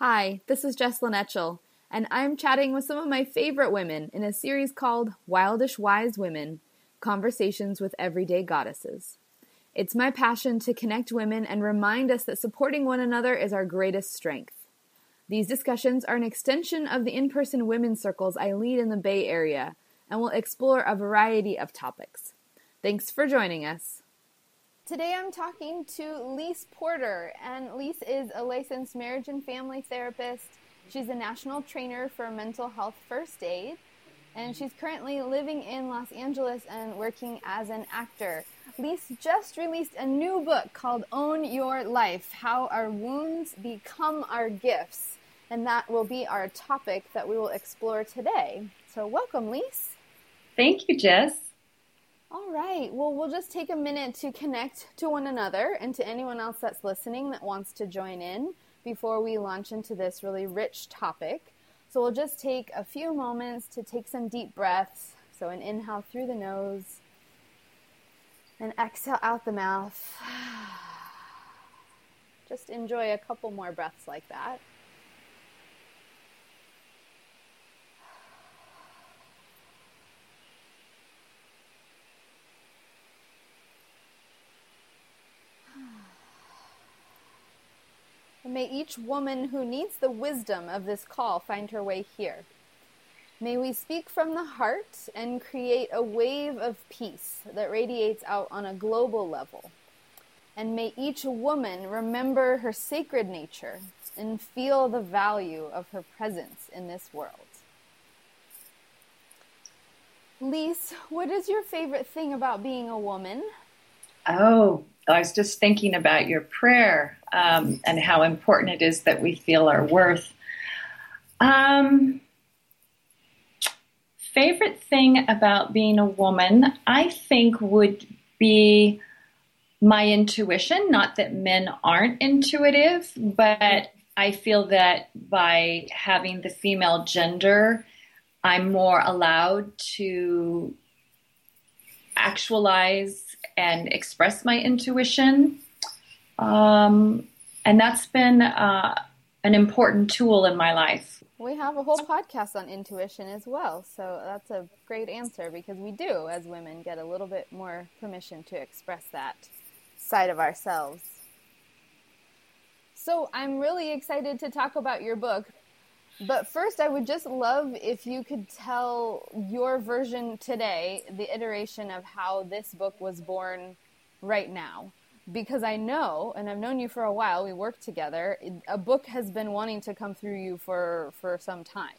Hi, this is Jesslyn Etchell, and I'm chatting with some of my favorite women in a series called Wildish Wise Women Conversations with Everyday Goddesses. It's my passion to connect women and remind us that supporting one another is our greatest strength. These discussions are an extension of the in person women's circles I lead in the Bay Area and will explore a variety of topics. Thanks for joining us. Today I'm talking to Lise Porter, and Lise is a licensed marriage and family therapist. She's a national trainer for mental health first aid, and she's currently living in Los Angeles and working as an actor. Lise just released a new book called Own Your Life How Our Wounds Become Our Gifts, and that will be our topic that we will explore today. So, welcome, Lise. Thank you, Jess. All right. Well, we'll just take a minute to connect to one another and to anyone else that's listening that wants to join in before we launch into this really rich topic. So we'll just take a few moments to take some deep breaths. So an inhale through the nose and exhale out the mouth. Just enjoy a couple more breaths like that. May each woman who needs the wisdom of this call find her way here. May we speak from the heart and create a wave of peace that radiates out on a global level. And may each woman remember her sacred nature and feel the value of her presence in this world. Lise, what is your favorite thing about being a woman? Oh, I was just thinking about your prayer um, and how important it is that we feel our worth. Um, favorite thing about being a woman, I think, would be my intuition. Not that men aren't intuitive, but I feel that by having the female gender, I'm more allowed to actualize and express my intuition. Um, and that's been uh, an important tool in my life. We have a whole podcast on intuition as well. So that's a great answer because we do, as women, get a little bit more permission to express that side of ourselves. So I'm really excited to talk about your book. But first, I would just love if you could tell your version today, the iteration of how this book was born right now. Because I know, and I've known you for a while, we work together, a book has been wanting to come through you for, for some time.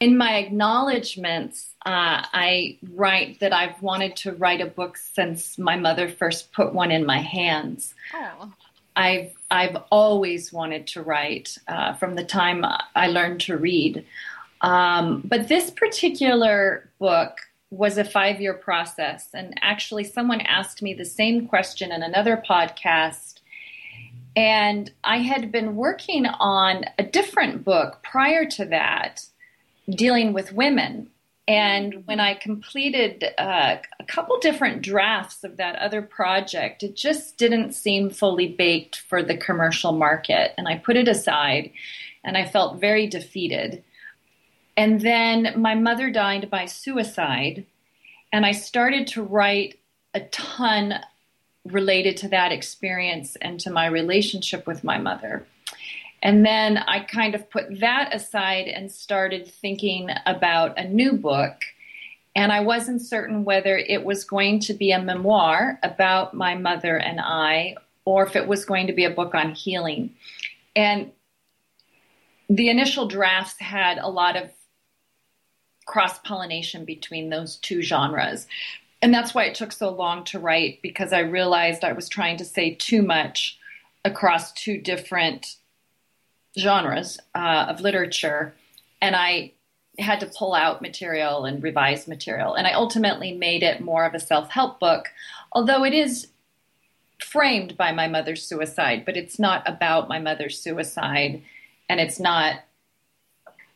In my acknowledgments, uh, I write that I've wanted to write a book since my mother first put one in my hands. Oh. I've I've always wanted to write uh, from the time I learned to read. Um, but this particular book was a five year process, and actually, someone asked me the same question in another podcast. And I had been working on a different book prior to that, dealing with women. And when I completed uh, a couple different drafts of that other project, it just didn't seem fully baked for the commercial market. And I put it aside and I felt very defeated. And then my mother died by suicide. And I started to write a ton related to that experience and to my relationship with my mother. And then I kind of put that aside and started thinking about a new book. And I wasn't certain whether it was going to be a memoir about my mother and I, or if it was going to be a book on healing. And the initial drafts had a lot of cross pollination between those two genres. And that's why it took so long to write because I realized I was trying to say too much across two different genres uh, of literature, and I had to pull out material and revise material. And I ultimately made it more of a self help book, although it is framed by my mother's suicide, but it's not about my mother's suicide, and it's not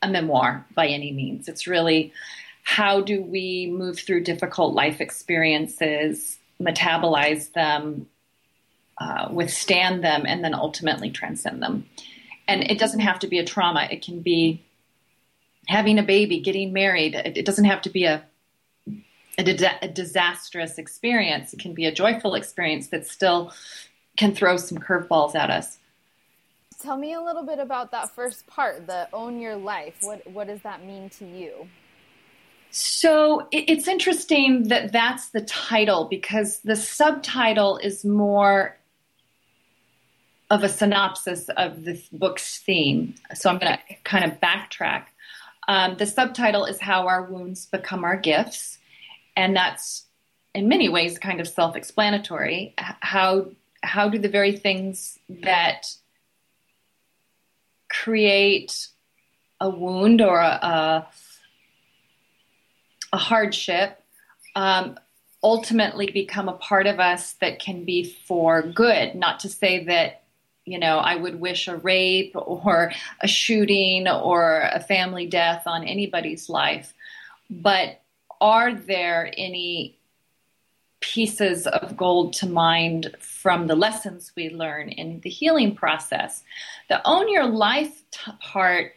a memoir by any means. It's really how do we move through difficult life experiences, metabolize them, uh, withstand them and then ultimately transcend them. And it doesn't have to be a trauma, it can be having a baby, getting married. It, doesn't have to be a, a, a disastrous experience, it can be a joyful experience that still can throw some curveballs at us. Tell me a little bit about that first part, the own your life. What what does that mean to you? So it's interesting that that's the title because the subtitle is more of a synopsis of this book's theme. So I'm going to kind of backtrack. Um, the subtitle is How Our Wounds Become Our Gifts. And that's in many ways kind of self explanatory. How, how do the very things that create a wound or a, a, a hardship um, ultimately become a part of us that can be for good. Not to say that, you know, I would wish a rape or a shooting or a family death on anybody's life, but are there any pieces of gold to mind from the lessons we learn in the healing process. The own your life t- part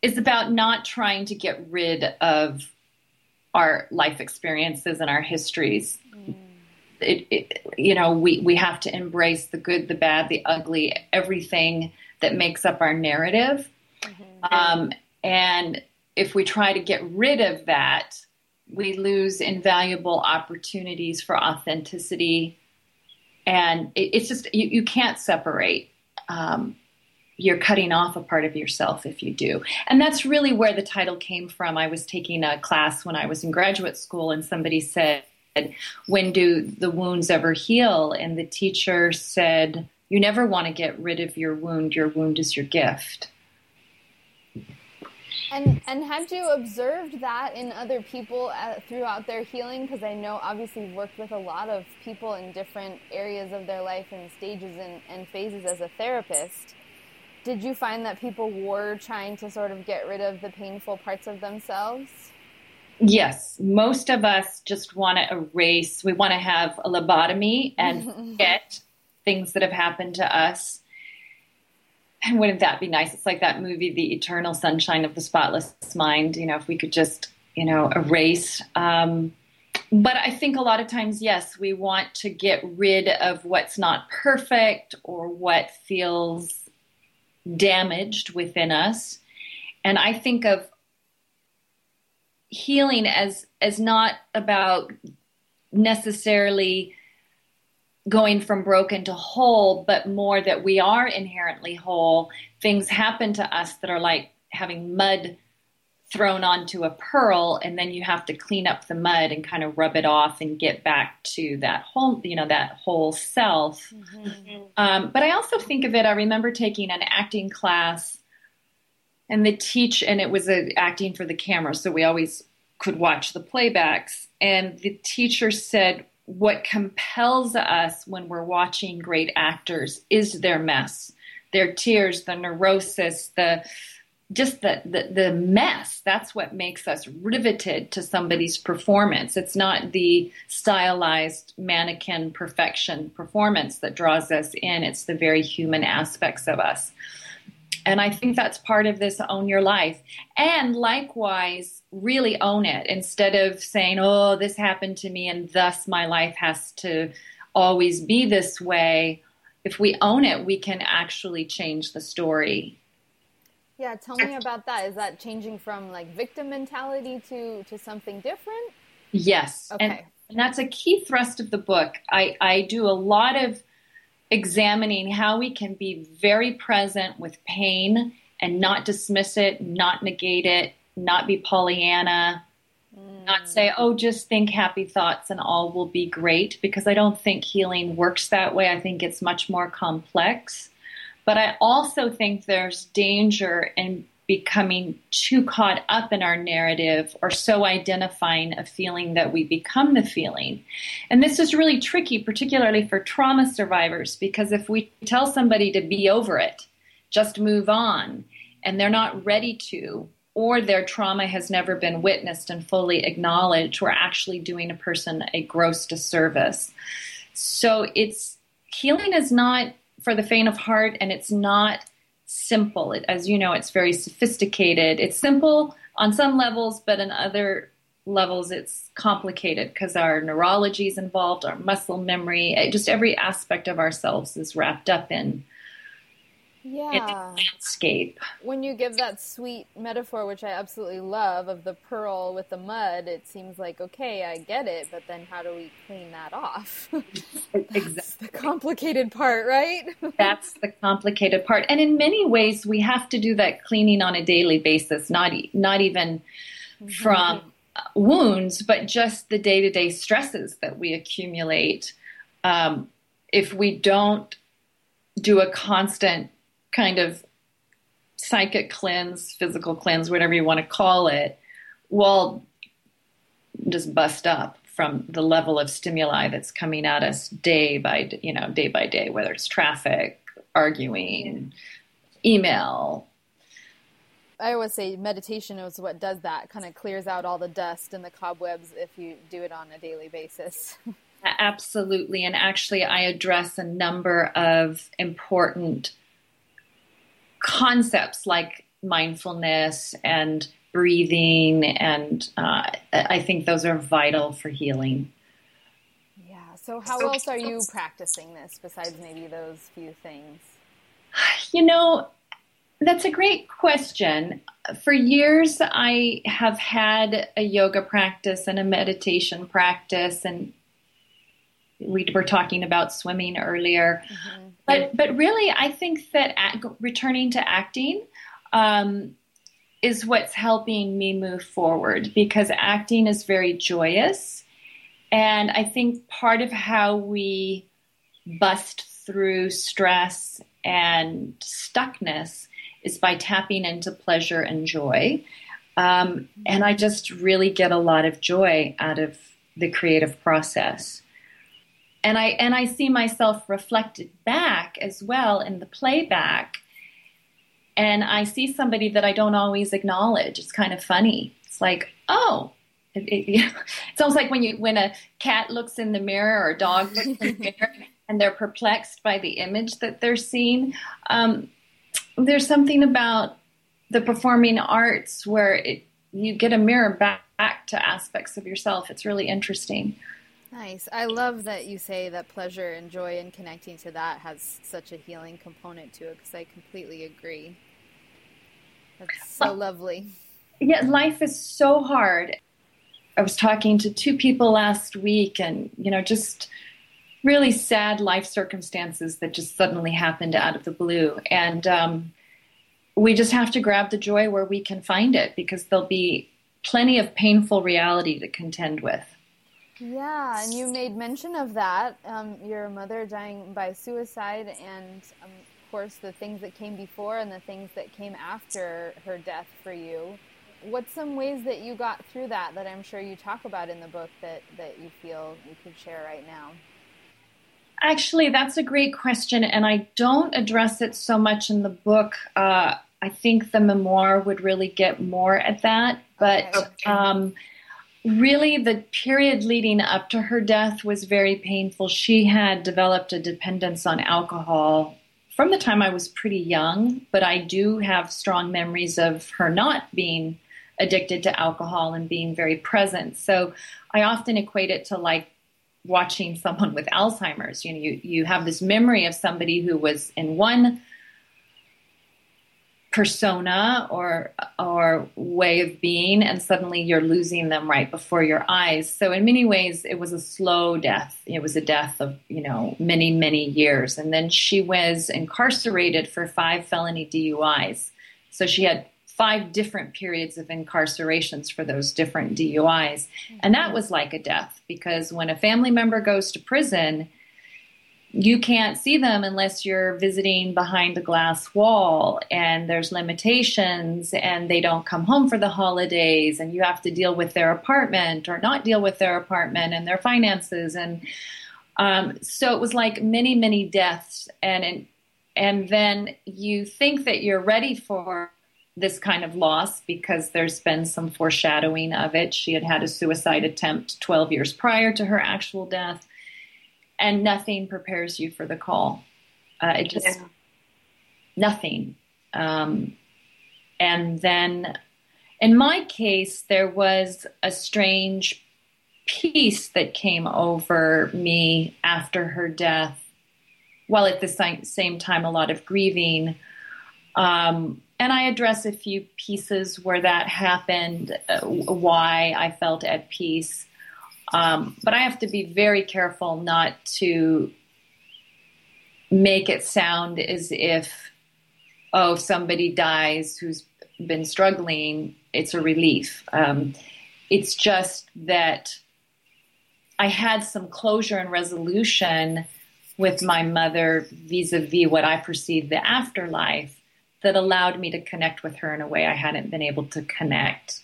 is about not trying to get rid of our life experiences and our histories. Mm. It, it, you know, we, we have to embrace the good, the bad, the ugly, everything that makes up our narrative. Mm-hmm. Um, and if we try to get rid of that, we lose invaluable opportunities for authenticity. And it, it's just, you, you can't separate. Um, you're cutting off a part of yourself if you do. And that's really where the title came from. I was taking a class when I was in graduate school, and somebody said, When do the wounds ever heal? And the teacher said, You never want to get rid of your wound. Your wound is your gift. And and have you observed that in other people uh, throughout their healing? Because I know obviously you've worked with a lot of people in different areas of their life and stages and, and phases as a therapist. Did you find that people were trying to sort of get rid of the painful parts of themselves? Yes, most of us just want to erase. We want to have a lobotomy and get things that have happened to us and wouldn't that be nice? It's like that movie, The Eternal Sunshine of the Spotless Mind. You know, if we could just, you know, erase. Um, but I think a lot of times, yes, we want to get rid of what's not perfect or what feels damaged within us. And I think of healing as as not about necessarily going from broken to whole, but more that we are inherently whole. Things happen to us that are like having mud thrown onto a pearl, and then you have to clean up the mud and kind of rub it off and get back to that whole, you know, that whole self. Mm-hmm. Um, but I also think of it. I remember taking an acting class, and the teach, and it was a, acting for the camera, so we always could watch the playbacks. And the teacher said, what compels us when we're watching great actors is their mess, their tears, the neurosis, the just the, the, the mess. That's what makes us riveted to somebody's performance. It's not the stylized mannequin perfection performance that draws us in. It's the very human aspects of us. And I think that's part of this own your life. And likewise, really own it instead of saying, oh, this happened to me and thus my life has to always be this way. If we own it, we can actually change the story. Yeah, tell me about that. Is that changing from like victim mentality to to something different? Yes. Okay. And, and that's a key thrust of the book. I, I do a lot of examining how we can be very present with pain and not dismiss it, not negate it, not be Pollyanna, mm. not say, oh, just think happy thoughts and all will be great, because I don't think healing works that way. I think it's much more complex. But I also think there's danger in becoming too caught up in our narrative or so identifying a feeling that we become the feeling. And this is really tricky, particularly for trauma survivors, because if we tell somebody to be over it, just move on, and they're not ready to, or their trauma has never been witnessed and fully acknowledged, we're actually doing a person a gross disservice. So it's healing is not for the faint of heart and it's not simple. It, as you know, it's very sophisticated. It's simple on some levels, but in other levels, it's complicated because our neurology is involved, our muscle memory, just every aspect of ourselves is wrapped up in yeah. landscape. When you give that sweet metaphor, which I absolutely love, of the pearl with the mud, it seems like okay, I get it, but then how do we clean that off? exactly. the complicated part, right? That's the complicated part, and in many ways, we have to do that cleaning on a daily basis. Not not even mm-hmm. from wounds, but just the day to day stresses that we accumulate. Um, if we don't do a constant kind of psychic cleanse, physical cleanse, whatever you want to call it, will just bust up from the level of stimuli that's coming at us day by you know day by day, whether it's traffic, arguing, email. I always say meditation is what does that. Kind of clears out all the dust and the cobwebs if you do it on a daily basis. Absolutely, and actually, I address a number of important concepts like mindfulness and breathing, and uh, I think those are vital for healing. Yeah. So, how else are you practicing this besides maybe those few things? You know, that's a great question. For years, I have had a yoga practice and a meditation practice, and we were talking about swimming earlier. Mm-hmm. But but really, I think that act, returning to acting um, is what's helping me move forward because acting is very joyous, and I think part of how we bust through stress and stuckness is by tapping into pleasure and joy. Um, and I just really get a lot of joy out of the creative process and I and I see myself reflected back as well in the playback. And I see somebody that I don't always acknowledge. It's kind of funny. It's like, oh, it, it, it's almost like when you when a cat looks in the mirror or a dog looks in the mirror and they're perplexed by the image that they're seeing. Um, there's something about the performing arts where it, you get a mirror back, back to aspects of yourself. It's really interesting. Nice. I love that you say that pleasure and joy and connecting to that has such a healing component to it because I completely agree. That's so lovely. Yeah, life is so hard. I was talking to two people last week and, you know, just really sad life circumstances that just suddenly happened out of the blue. And um, we just have to grab the joy where we can find it because there'll be plenty of painful reality to contend with. Yeah, and you made mention of that. Um, your mother dying by suicide, and um, of course, the things that came before and the things that came after her death for you. What's some ways that you got through that that I'm sure you talk about in the book that, that you feel you could share right now? Actually, that's a great question, and I don't address it so much in the book. Uh, I think the memoir would really get more at that, but. Okay. Um, really the period leading up to her death was very painful. She had developed a dependence on alcohol from the time I was pretty young, but I do have strong memories of her not being addicted to alcohol and being very present. So I often equate it to like watching someone with Alzheimer's. You know, you, you have this memory of somebody who was in one persona or or way of being and suddenly you're losing them right before your eyes. So in many ways it was a slow death. It was a death of you know many many years. And then she was incarcerated for five felony DUIs so she had five different periods of incarcerations for those different DUIs and that was like a death because when a family member goes to prison you can't see them unless you're visiting behind a glass wall and there's limitations and they don't come home for the holidays and you have to deal with their apartment or not deal with their apartment and their finances. And um, so it was like many many deaths. And and then you think that you're ready for this kind of loss because there's been some foreshadowing of it. She had had a suicide attempt 12 years prior to her actual death and nothing prepares you for the call. Uh, it just yeah. nothing. Um, and then, in my case, there was a strange peace that came over me after her death, while at the same time, a lot of grieving. Um, and I address a few pieces where that happened, uh, why I felt at peace. Um, but I have to be very careful not to make it sound as if, oh, if somebody dies who's been struggling, it's a relief. Um, it's just that I had some closure and resolution with my mother vis a vis what I perceived the afterlife that allowed me to connect with her in a way I hadn't been able to connect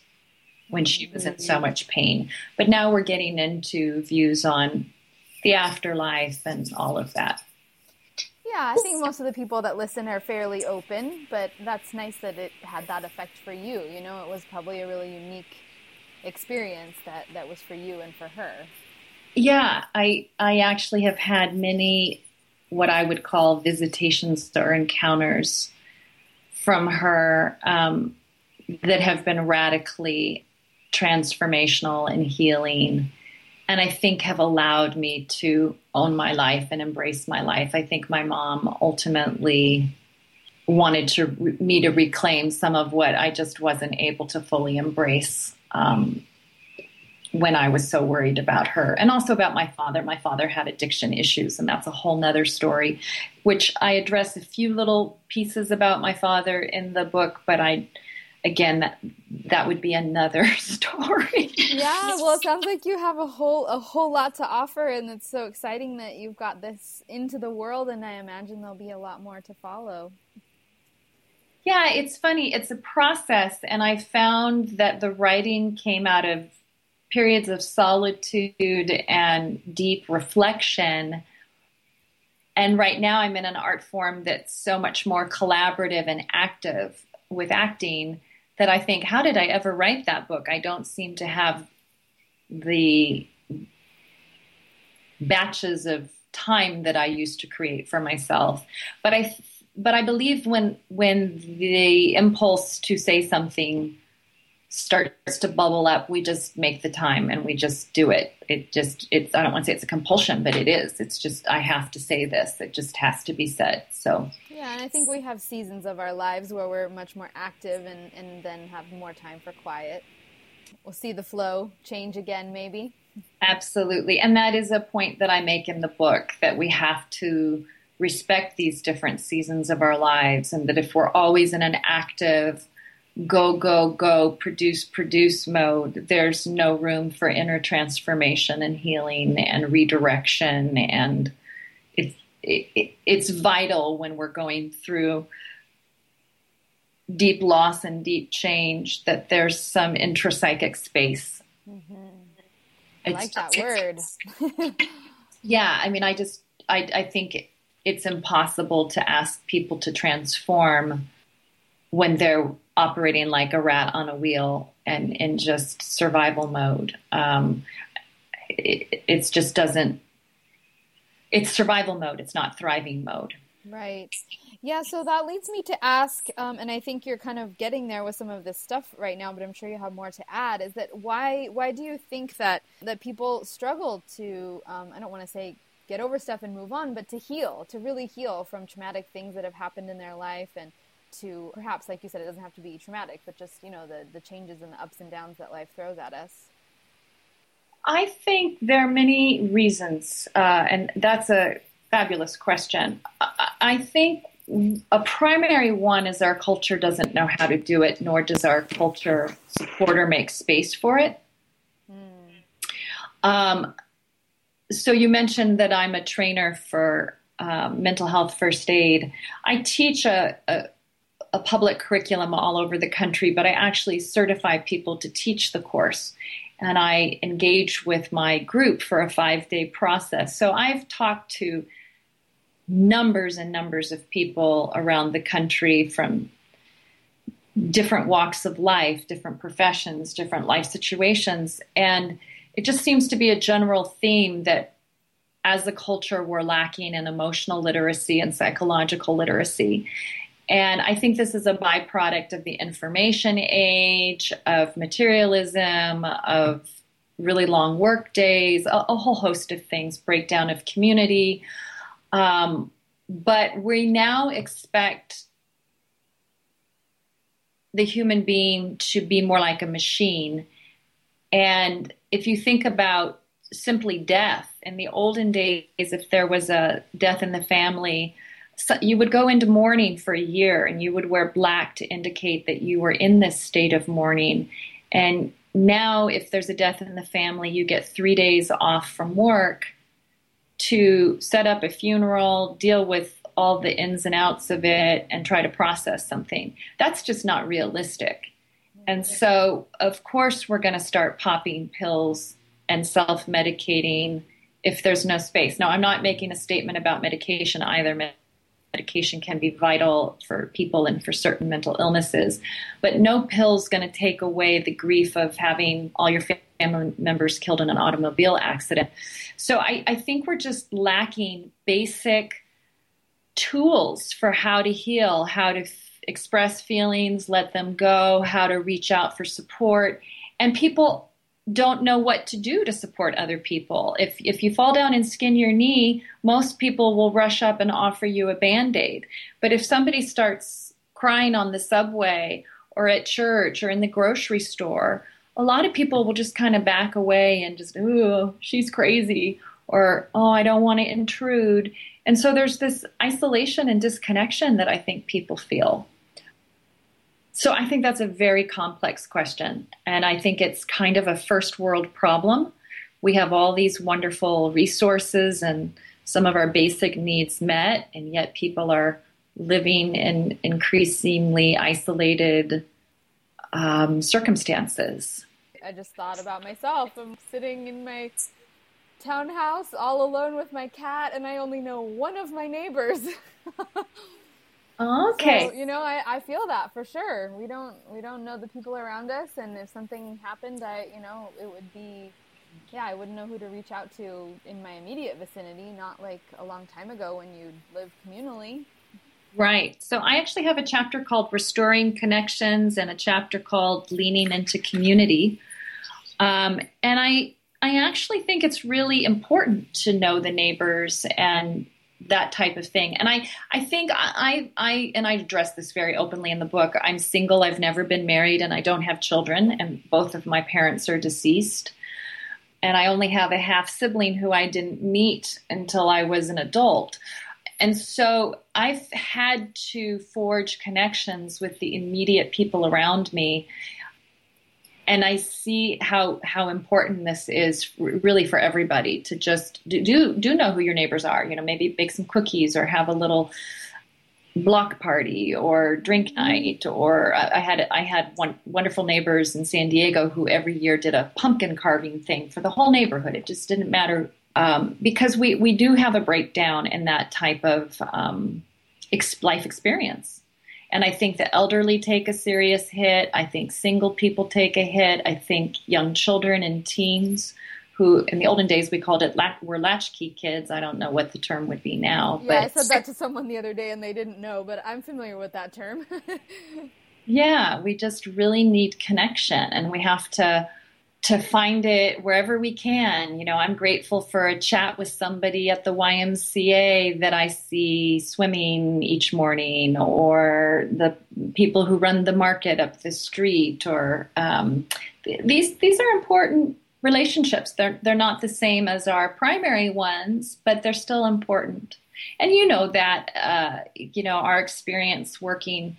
when she was in so much pain. But now we're getting into views on the afterlife and all of that. Yeah, I think most of the people that listen are fairly open, but that's nice that it had that effect for you. You know, it was probably a really unique experience that that was for you and for her. Yeah, I I actually have had many what I would call visitations or encounters from her um, that have been radically transformational and healing and I think have allowed me to own my life and embrace my life. I think my mom ultimately wanted to me to reclaim some of what I just wasn't able to fully embrace um, when I was so worried about her, and also about my father. My father had addiction issues, and that's a whole nother story, which I address a few little pieces about my father in the book, but I again, that, that would be another story. yeah, well, it sounds like you have a whole a whole lot to offer, and it's so exciting that you've got this into the world. And I imagine there'll be a lot more to follow. Yeah, it's funny. It's a process, and I found that the writing came out of periods of solitude and deep reflection. And right now, I'm in an art form that's so much more collaborative and active with acting that I think, how did I ever write that book? I don't seem to have the batches of time that I used to create for myself. But I, but I believe when when the impulse to say something starts to bubble up, we just make the time and we just do it. It just it's I don't want to say it's a compulsion, but it is. It's just I have to say this. It just has to be said. So yeah, and I think we have seasons of our lives where we're much more active and, and then have more time for quiet. We'll see the flow change again, maybe. Absolutely. And that is a point that I make in the book that we have to respect these different seasons of our lives, and that if we're always in an active, go, go, go, produce, produce mode, there's no room for inner transformation and healing and redirection and it, it's vital when we're going through deep loss and deep change that there's some intrapsychic space. Mm-hmm. I like that word. yeah, I mean, I just I, I think it's impossible to ask people to transform when they're operating like a rat on a wheel and in just survival mode. Um, it, it just doesn't it's survival mode. It's not thriving mode. Right. Yeah. So that leads me to ask, um, and I think you're kind of getting there with some of this stuff right now, but I'm sure you have more to add. Is that why? Why do you think that that people struggle to? Um, I don't want to say get over stuff and move on, but to heal, to really heal from traumatic things that have happened in their life, and to perhaps, like you said, it doesn't have to be traumatic, but just you know the the changes and the ups and downs that life throws at us. I think there are many reasons, uh, and that's a fabulous question. I, I think a primary one is our culture doesn't know how to do it, nor does our culture support or make space for it. Mm. Um, so you mentioned that I'm a trainer for um, mental health first aid. I teach a, a, a public curriculum all over the country, but I actually certify people to teach the course and I engage with my group for a five day process. So I've talked to numbers and numbers of people around the country from different walks of life, different professions, different life situations. And it just seems to be a general theme that as a culture, we're lacking in emotional literacy and psychological literacy. And I think this is a byproduct of the information age, of materialism, of really long work days, a, a whole host of things, breakdown of community. Um, but we now expect the human being to be more like a machine. And if you think about simply death, in the olden days, if there was a death in the family, so you would go into mourning for a year and you would wear black to indicate that you were in this state of mourning. And now, if there's a death in the family, you get three days off from work to set up a funeral, deal with all the ins and outs of it, and try to process something. That's just not realistic. And so, of course, we're going to start popping pills and self medicating if there's no space. Now, I'm not making a statement about medication either medication can be vital for people and for certain mental illnesses. But no pill's going to take away the grief of having all your family members killed in an automobile accident. So I, I think we're just lacking basic tools for how to heal, how to f- express feelings, let them go, how to reach out for support. And people don't know what to do to support other people. If if you fall down and skin your knee, most people will rush up and offer you a band-aid. But if somebody starts crying on the subway or at church or in the grocery store, a lot of people will just kind of back away and just, "Ooh, she's crazy," or "Oh, I don't want to intrude." And so there's this isolation and disconnection that I think people feel. So I think that's a very complex question. And I think it's kind of a first world problem. We have all these wonderful resources and some of our basic needs met, and yet people are living in increasingly isolated um, circumstances. I just thought about myself. I'm sitting in my townhouse all alone with my cat, and I only know one of my neighbors. Okay. So, you know, I, I feel that for sure. We don't we don't know the people around us, and if something happened, I you know it would be, yeah, I wouldn't know who to reach out to in my immediate vicinity. Not like a long time ago when you lived communally. Right. So I actually have a chapter called Restoring Connections and a chapter called Leaning into Community. Um, and I I actually think it's really important to know the neighbors and that type of thing. And I, I think I, I, and I address this very openly in the book. I'm single. I've never been married, and I don't have children. And both of my parents are deceased. And I only have a half sibling who I didn't meet until I was an adult. And so I've had to forge connections with the immediate people around me and I see how how important this is really for everybody to just do, do do know who your neighbors are. You know, maybe bake some cookies or have a little block party or drink night. Or I had I had one wonderful neighbors in San Diego who every year did a pumpkin carving thing for the whole neighborhood. It just didn't matter um, because we we do have a breakdown in that type of um, ex- life experience. And I think the elderly take a serious hit. I think single people take a hit. I think young children and teens who in the olden days we called it were latchkey kids. I don't know what the term would be now. Yeah, I said that to someone the other day and they didn't know, but I'm familiar with that term. yeah, we just really need connection and we have to to find it wherever we can. You know, I'm grateful for a chat with somebody at the YMCA that I see swimming each morning, or the people who run the market up the street, or um, these these are important relationships. They're they're not the same as our primary ones, but they're still important. And you know that uh, you know our experience working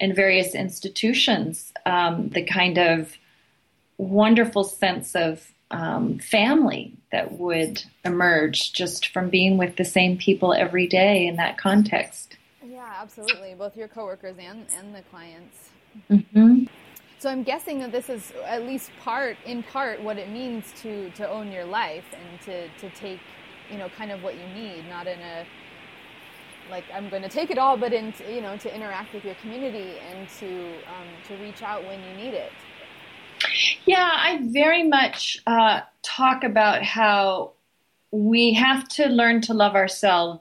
in various institutions, um, the kind of wonderful sense of um, family that would emerge just from being with the same people every day in that context. Yeah, absolutely. Both your coworkers and, and the clients. Mm-hmm. So I'm guessing that this is at least part, in part, what it means to to own your life and to to take, you know, kind of what you need, not in a like I'm going to take it all, but in you know to interact with your community and to um, to reach out when you need it. Yeah, I very much uh, talk about how we have to learn to love ourselves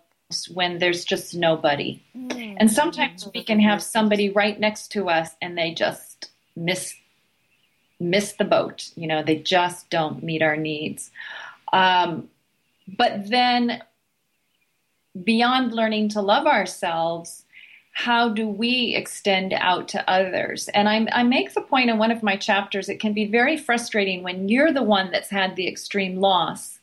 when there's just nobody. Mm. And sometimes we can have somebody right next to us and they just miss miss the boat. You know, they just don't meet our needs. Um, but then beyond learning to love ourselves, how do we extend out to others? And I, I, make the point in one of my chapters, it can be very frustrating when you're the one that's had the extreme loss,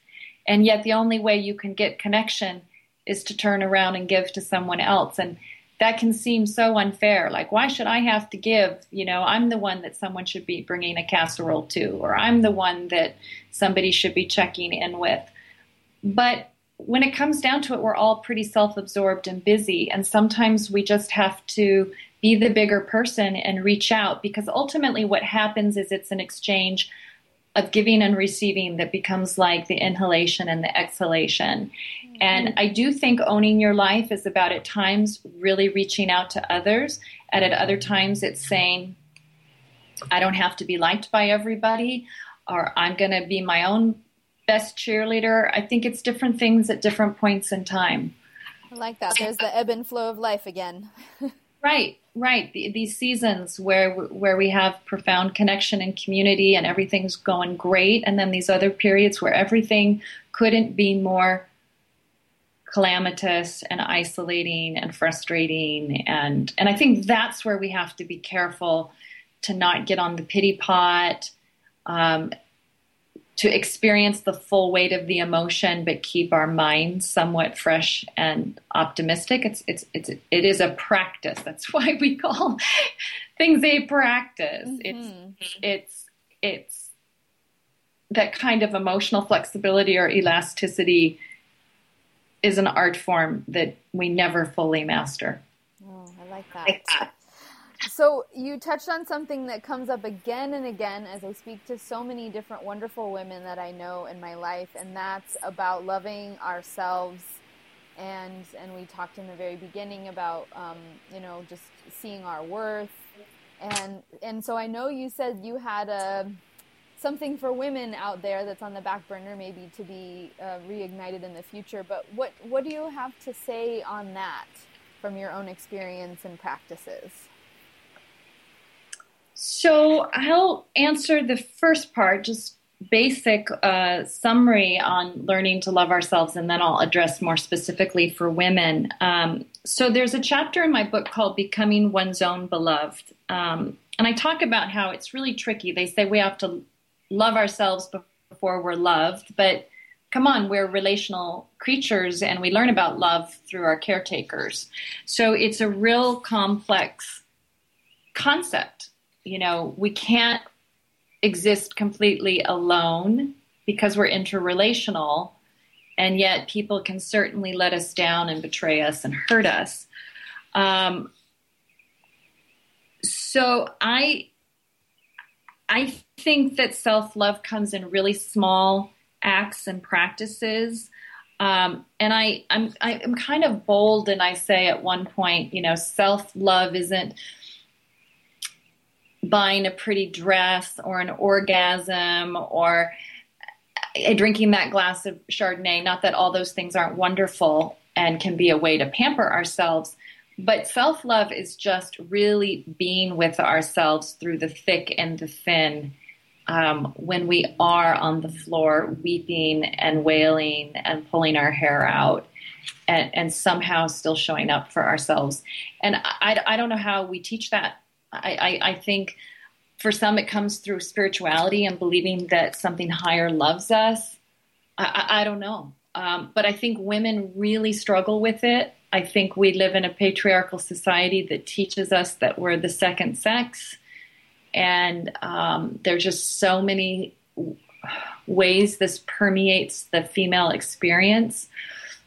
and yet the only way you can get connection is to turn around and give to someone else. And that can seem so unfair. Like, why should I have to give? You know, I'm the one that someone should be bringing a casserole to, or I'm the one that somebody should be checking in with. But when it comes down to it, we're all pretty self absorbed and busy. And sometimes we just have to be the bigger person and reach out because ultimately what happens is it's an exchange of giving and receiving that becomes like the inhalation and the exhalation. Mm-hmm. And I do think owning your life is about at times really reaching out to others, and at other times it's saying, I don't have to be liked by everybody, or I'm going to be my own best cheerleader. I think it's different things at different points in time. I like that. There's the ebb and flow of life again. right, right. The, these seasons where where we have profound connection and community and everything's going great, and then these other periods where everything couldn't be more calamitous and isolating and frustrating and and I think that's where we have to be careful to not get on the pity pot um, to experience the full weight of the emotion but keep our minds somewhat fresh and optimistic. It's it's it's it is a practice. That's why we call things a practice. Mm-hmm. it's it's it's that kind of emotional flexibility or elasticity is an art form that we never fully master. Oh i like that so you touched on something that comes up again and again as I speak to so many different wonderful women that I know in my life, and that's about loving ourselves. And and we talked in the very beginning about um, you know just seeing our worth, and and so I know you said you had a something for women out there that's on the back burner, maybe to be uh, reignited in the future. But what what do you have to say on that from your own experience and practices? So I'll answer the first part, just basic uh, summary on learning to love ourselves, and then I'll address more specifically for women. Um, so there's a chapter in my book called Becoming One's Own Beloved. Um, and I talk about how it's really tricky. They say we have to love ourselves before we're loved, but come on, we're relational creatures and we learn about love through our caretakers. So it's a real complex concept you know, we can't exist completely alone because we're interrelational, and yet people can certainly let us down and betray us and hurt us. Um, so I I think that self love comes in really small acts and practices. Um, and I, I'm, I'm kind of bold, and I say at one point, you know, self love isn't buying a pretty dress or an orgasm or drinking that glass of Chardonnay. Not that all those things aren't wonderful and can be a way to pamper ourselves, but self love is just really being with ourselves through the thick and the thin. Um, when we are on the floor weeping and wailing and pulling our hair out and, and somehow still showing up for ourselves. And I, I don't know how we teach that I, I, I think for some it comes through spirituality and believing that something higher loves us. I, I, I don't know. Um, but I think women really struggle with it. I think we live in a patriarchal society that teaches us that we're the second sex. And um, there's just so many ways this permeates the female experience.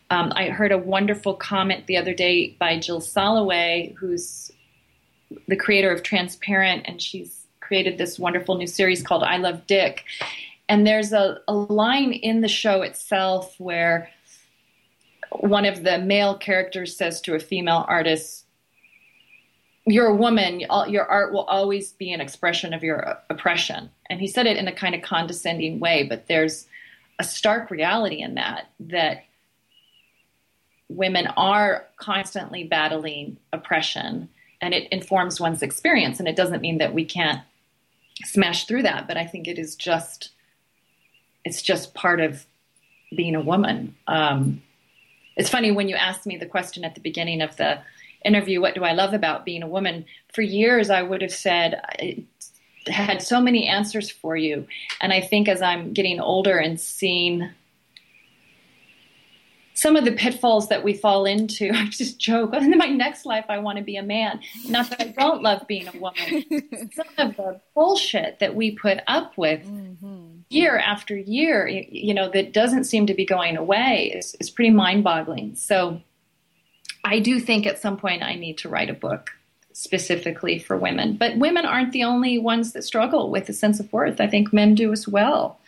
Um, I heard a wonderful comment the other day by Jill Soloway, who's the creator of Transparent, and she's created this wonderful new series called I Love Dick. And there's a, a line in the show itself where one of the male characters says to a female artist, You're a woman, your art will always be an expression of your oppression. And he said it in a kind of condescending way, but there's a stark reality in that that women are constantly battling oppression and it informs one's experience and it doesn't mean that we can't smash through that but i think it is just it's just part of being a woman. Um, it's funny when you asked me the question at the beginning of the interview what do i love about being a woman? For years i would have said I had so many answers for you. And i think as i'm getting older and seeing some of the pitfalls that we fall into. I just joke. In my next life, I want to be a man. Not that I don't love being a woman. some of the bullshit that we put up with mm-hmm. year after year, you know, that doesn't seem to be going away is, is pretty mind boggling. So I do think at some point I need to write a book specifically for women. But women aren't the only ones that struggle with a sense of worth. I think men do as well.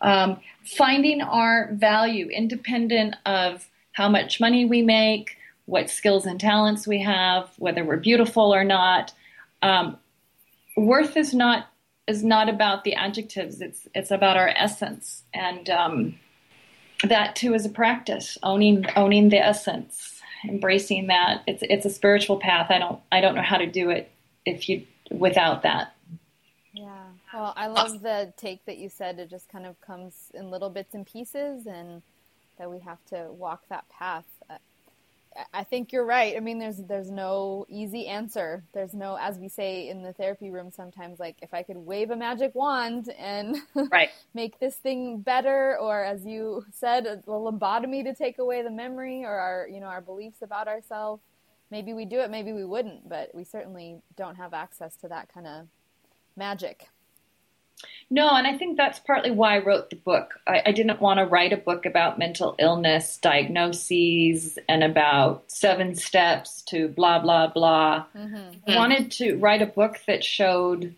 Um, finding our value independent of how much money we make, what skills and talents we have, whether we're beautiful or not. Um, worth is not is not about the adjectives. It's it's about our essence, and um, that too is a practice. Owning owning the essence, embracing that. It's it's a spiritual path. I don't I don't know how to do it if you without that. Well, I oh. love the take that you said. It just kind of comes in little bits and pieces, and that we have to walk that path. Uh, I think you're right. I mean, there's there's no easy answer. There's no, as we say in the therapy room sometimes, like if I could wave a magic wand and right. make this thing better, or as you said, a lobotomy to take away the memory or our you know our beliefs about ourselves. Maybe we do it, maybe we wouldn't, but we certainly don't have access to that kind of magic. No, and I think that's partly why I wrote the book. I, I, didn't want to write a book about mental illness diagnoses and about seven steps to blah, blah, blah. Mm-hmm. I wanted to write a book that showed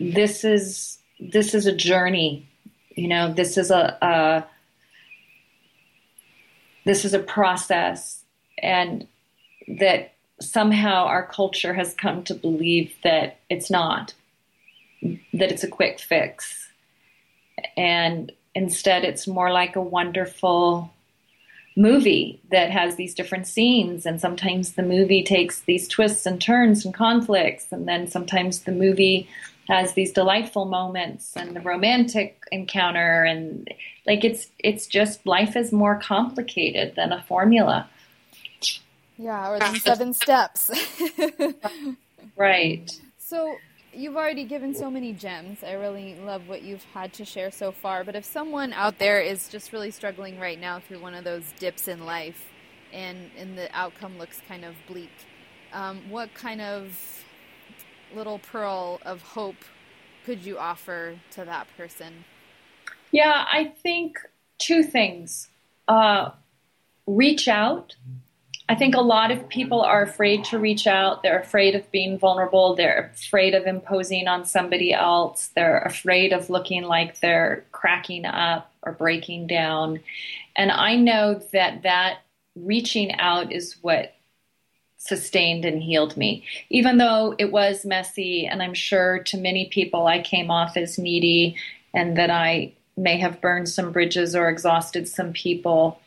this is this is a journey. You know, this is a, a this is a process and that somehow our culture has come to believe that it's not that it's a quick fix. And instead, it's more like a wonderful movie that has these different scenes. And sometimes the movie takes these twists and turns and conflicts. And then sometimes the movie has these delightful moments and the romantic encounter and like it's it's just life is more complicated than a formula yeah or than seven steps right so you've already given so many gems. I really love what you've had to share so far. But if someone out there is just really struggling right now through one of those dips in life and, and the outcome looks kind of bleak, um, what kind of little pearl of hope could you offer to that person? Yeah, I think two things. Uh, reach out I think a lot of people are afraid to reach out. They're afraid of being vulnerable. They're afraid of imposing on somebody else. They're afraid of looking like they're cracking up or breaking down. And I know that that reaching out is what sustained and healed me. Even though it was messy, and I'm sure to many people I came off as needy and that I may have burned some bridges or exhausted some people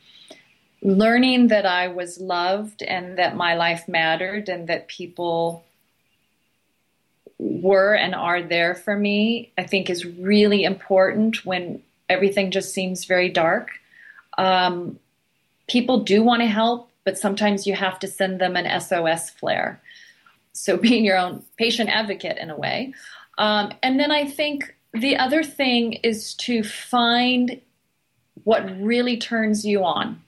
learning that I was loved and that my life mattered and that people were and are there for me, I think is really important when everything just seems very dark. Um, people do want to help, but sometimes you have to send them an SOS flare. So being your own patient advocate in a way. Um, and then I think the other thing is to find what really turns you on.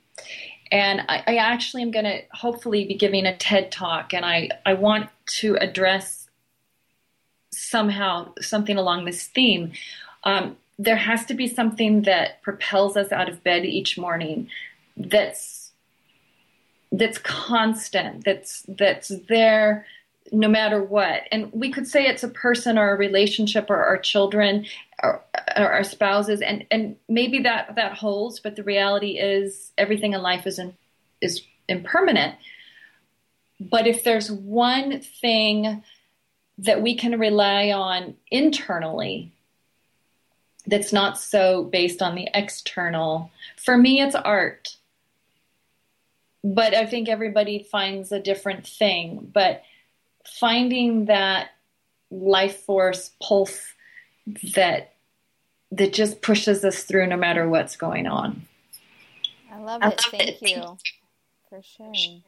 And I, I actually am going to hopefully be giving a TED talk, and I, I want to address somehow something along this theme. Um, there has to be something that propels us out of bed each morning that's that's constant that's that's there no matter what. And we could say it's a person or a relationship or our children or, our spouses, and, and maybe that, that holds, but the reality is everything in life is, in, is impermanent. But if there's one thing that we can rely on internally that's not so based on the external. For me, it's art. But I think everybody finds a different thing. But finding that life force pulse that that just pushes us through no matter what's going on. I love it. Thank you for sharing.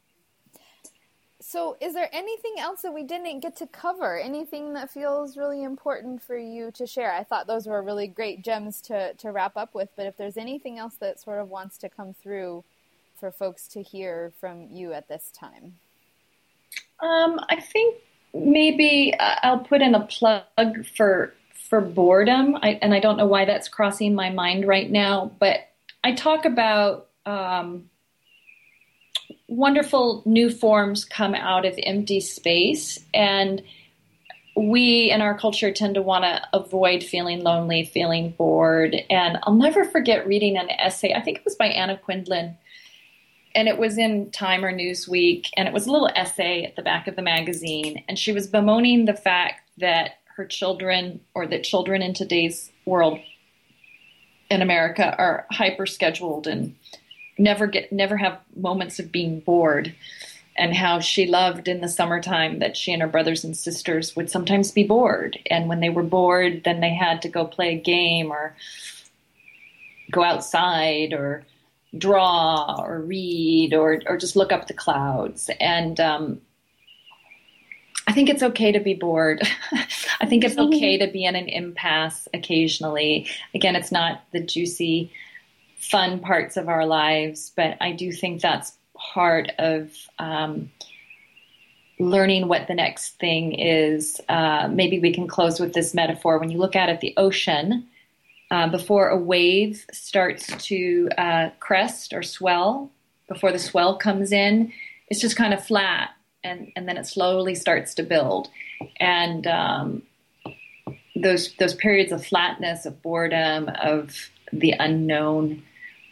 So, is there anything else that we didn't get to cover? Anything that feels really important for you to share? I thought those were really great gems to, to wrap up with, but if there's anything else that sort of wants to come through for folks to hear from you at this time? Um, I think maybe uh, I'll put in a plug for for boredom, I, and I don't know why that's crossing my mind right now, but I talk about um, wonderful new forms come out of empty space, and we in our culture tend to want to avoid feeling lonely, feeling bored. And I'll never forget reading an essay, I think it was by Anna Quindlen, and it was in Time or Newsweek, and it was a little essay at the back of the magazine, and she was bemoaning the fact that her children or that children in today's world in America are hyper scheduled and never get never have moments of being bored and how she loved in the summertime that she and her brothers and sisters would sometimes be bored. And when they were bored then they had to go play a game or go outside or draw or read or or just look up the clouds. And um, I think it's okay to be bored. I think it's okay to be in an impasse occasionally. Again, it's not the juicy, fun parts of our lives, but I do think that's part of um, learning what the next thing is. Uh, maybe we can close with this metaphor. When you look out at the ocean, uh, before a wave starts to uh, crest or swell, before the swell comes in, it's just kind of flat and and then it slowly starts to build, and um, those those periods of flatness, of boredom, of the unknown.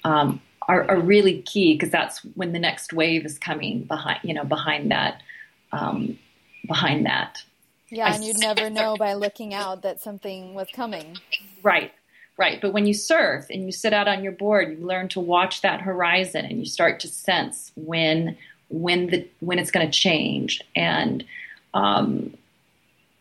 Um, are, are, really key because that's when the next wave is coming behind you know behind that um, behind that. Yeah I and you'd never know by looking out that something was coming. Right right. But when you surf and you sit out on your board you learn to watch that horizon and you start to sense when when the when it's going to change. And um,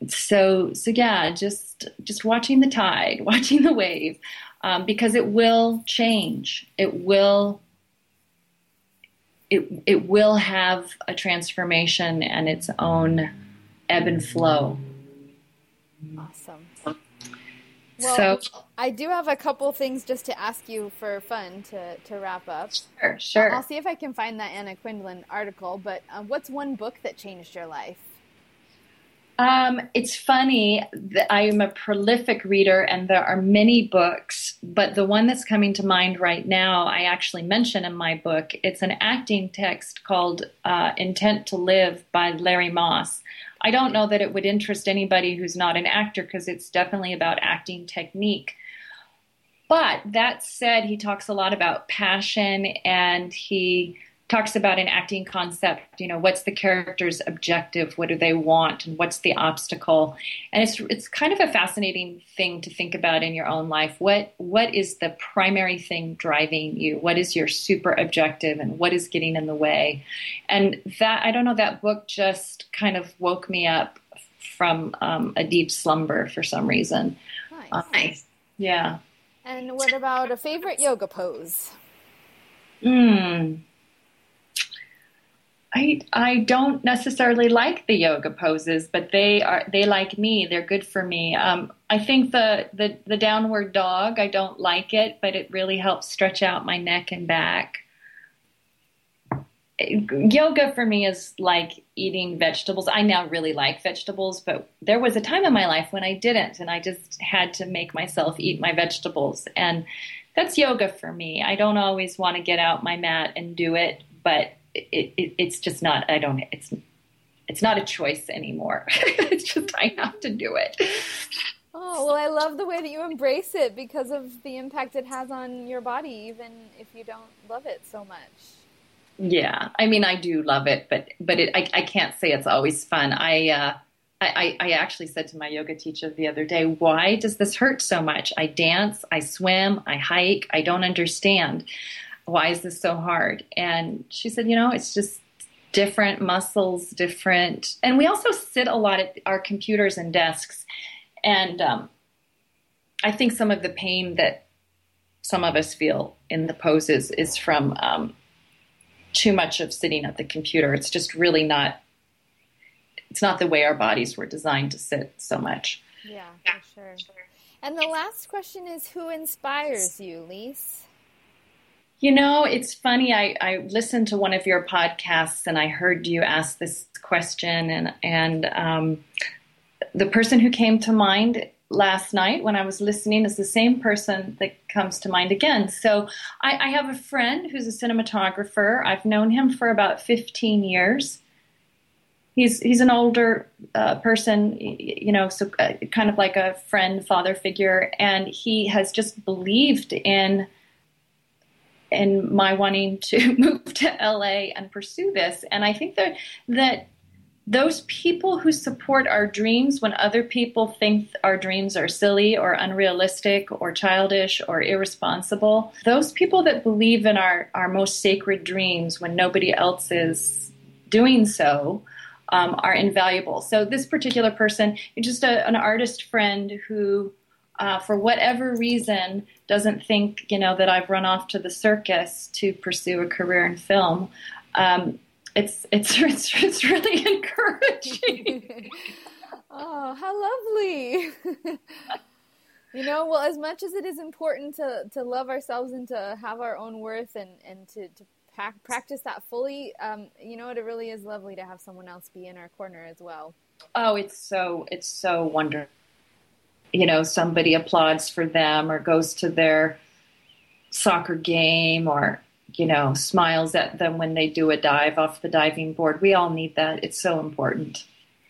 so so yeah just just watching the tide watching the wave um, because it will change. It will it it will have a transformation and its own ebb and flow. Awesome well, so I do have a couple things just to ask you for fun to, to wrap up. Sure, sure. I'll see if I can find that Anna Quindlen article. But uh, what's one book that changed your life? Um, it's funny that I am a prolific reader, and there are many books. But the one that's coming to mind right now, I actually mention in my book. It's an acting text called uh, "Intent to Live" by Larry Moss. I don't know that it would interest anybody who's not an actor because it's definitely about acting technique. But that said, he talks a lot about passion and he talks about an acting concept, you know, what's the character's objective, what do they want, and what's the obstacle. And it's it's kind of a fascinating thing to think about in your own life. What what is the primary thing driving you? What is your super objective and what is getting in the way? And that I don't know, that book just kind of woke me up from um, a deep slumber for some reason. Nice. Um, yeah. And what about a favorite yoga pose? Hmm. I I don't necessarily like the yoga poses, but they are they like me. They're good for me. Um, I think the, the the downward dog. I don't like it, but it really helps stretch out my neck and back. Yoga for me is like eating vegetables. I now really like vegetables, but there was a time in my life when I didn't, and I just had to make myself eat my vegetables. And that's yoga for me. I don't always want to get out my mat and do it, but it, it, it's just not. I don't. It's it's not a choice anymore. it's just I have to do it. Oh well, I love the way that you embrace it because of the impact it has on your body, even if you don't love it so much. Yeah, I mean, I do love it, but but it, I, I can't say it's always fun. I uh, I, I, actually said to my yoga teacher the other day, why does this hurt so much? I dance, I swim, I hike, I don't understand. Why is this so hard? And she said, you know, it's just different muscles, different. And we also sit a lot at our computers and desks. And um, I think some of the pain that some of us feel in the poses is from um, too much of sitting at the computer. It's just really not it's not the way our bodies were designed to sit so much. Yeah, for sure. And the last question is who inspires you, Lise? You know, it's funny. I, I listened to one of your podcasts and I heard you ask this question, and and um, the person who came to mind last night when I was listening is the same person that comes to mind again. So I, I have a friend who's a cinematographer. I've known him for about 15 years he's he's an older uh, person, you know, so uh, kind of like a friend, father figure, and he has just believed in in my wanting to move to LA and pursue this. And I think that that those people who support our dreams when other people think our dreams are silly or unrealistic or childish or irresponsible, those people that believe in our, our most sacred dreams when nobody else is doing so um, are invaluable. So this particular person, just a, an artist friend who, uh, for whatever reason, doesn't think you know that I've run off to the circus to pursue a career in film. Um, it's, it's it's it's really encouraging. oh, how lovely! you know, well, as much as it is important to to love ourselves and to have our own worth and and to, to practice that fully, um, you know what? It really is lovely to have someone else be in our corner as well. Oh, it's so it's so wonderful. You know, somebody applauds for them or goes to their soccer game or you know smiles at them when they do a dive off the diving board. We all need that. It's so important.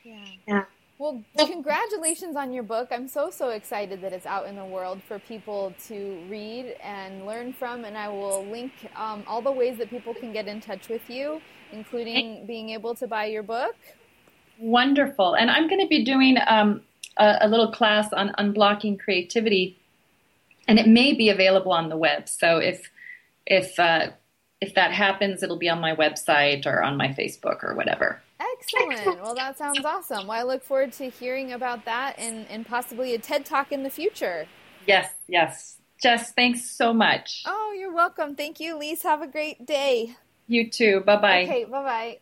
Yeah. Yeah. Well, congratulations on your book. I'm so, so excited that it's out in the world for people to read and learn from. And I will link um, all the ways that people can get in touch with you, including being able to buy your book. Wonderful. And I'm going to be doing um, a, a, little class on unblocking creativity, and it may be available on the web. So if, if, uh, if that happens, it'll be on my website or on my Facebook or whatever. Excellent. Well, that sounds awesome. Well, I look forward to hearing about that and, and possibly a TED Talk in the future. Yes, yes. Jess, thanks so much. Oh, you're welcome. Thank you, Lise. Have a great day. You too. Bye bye. Okay, bye bye.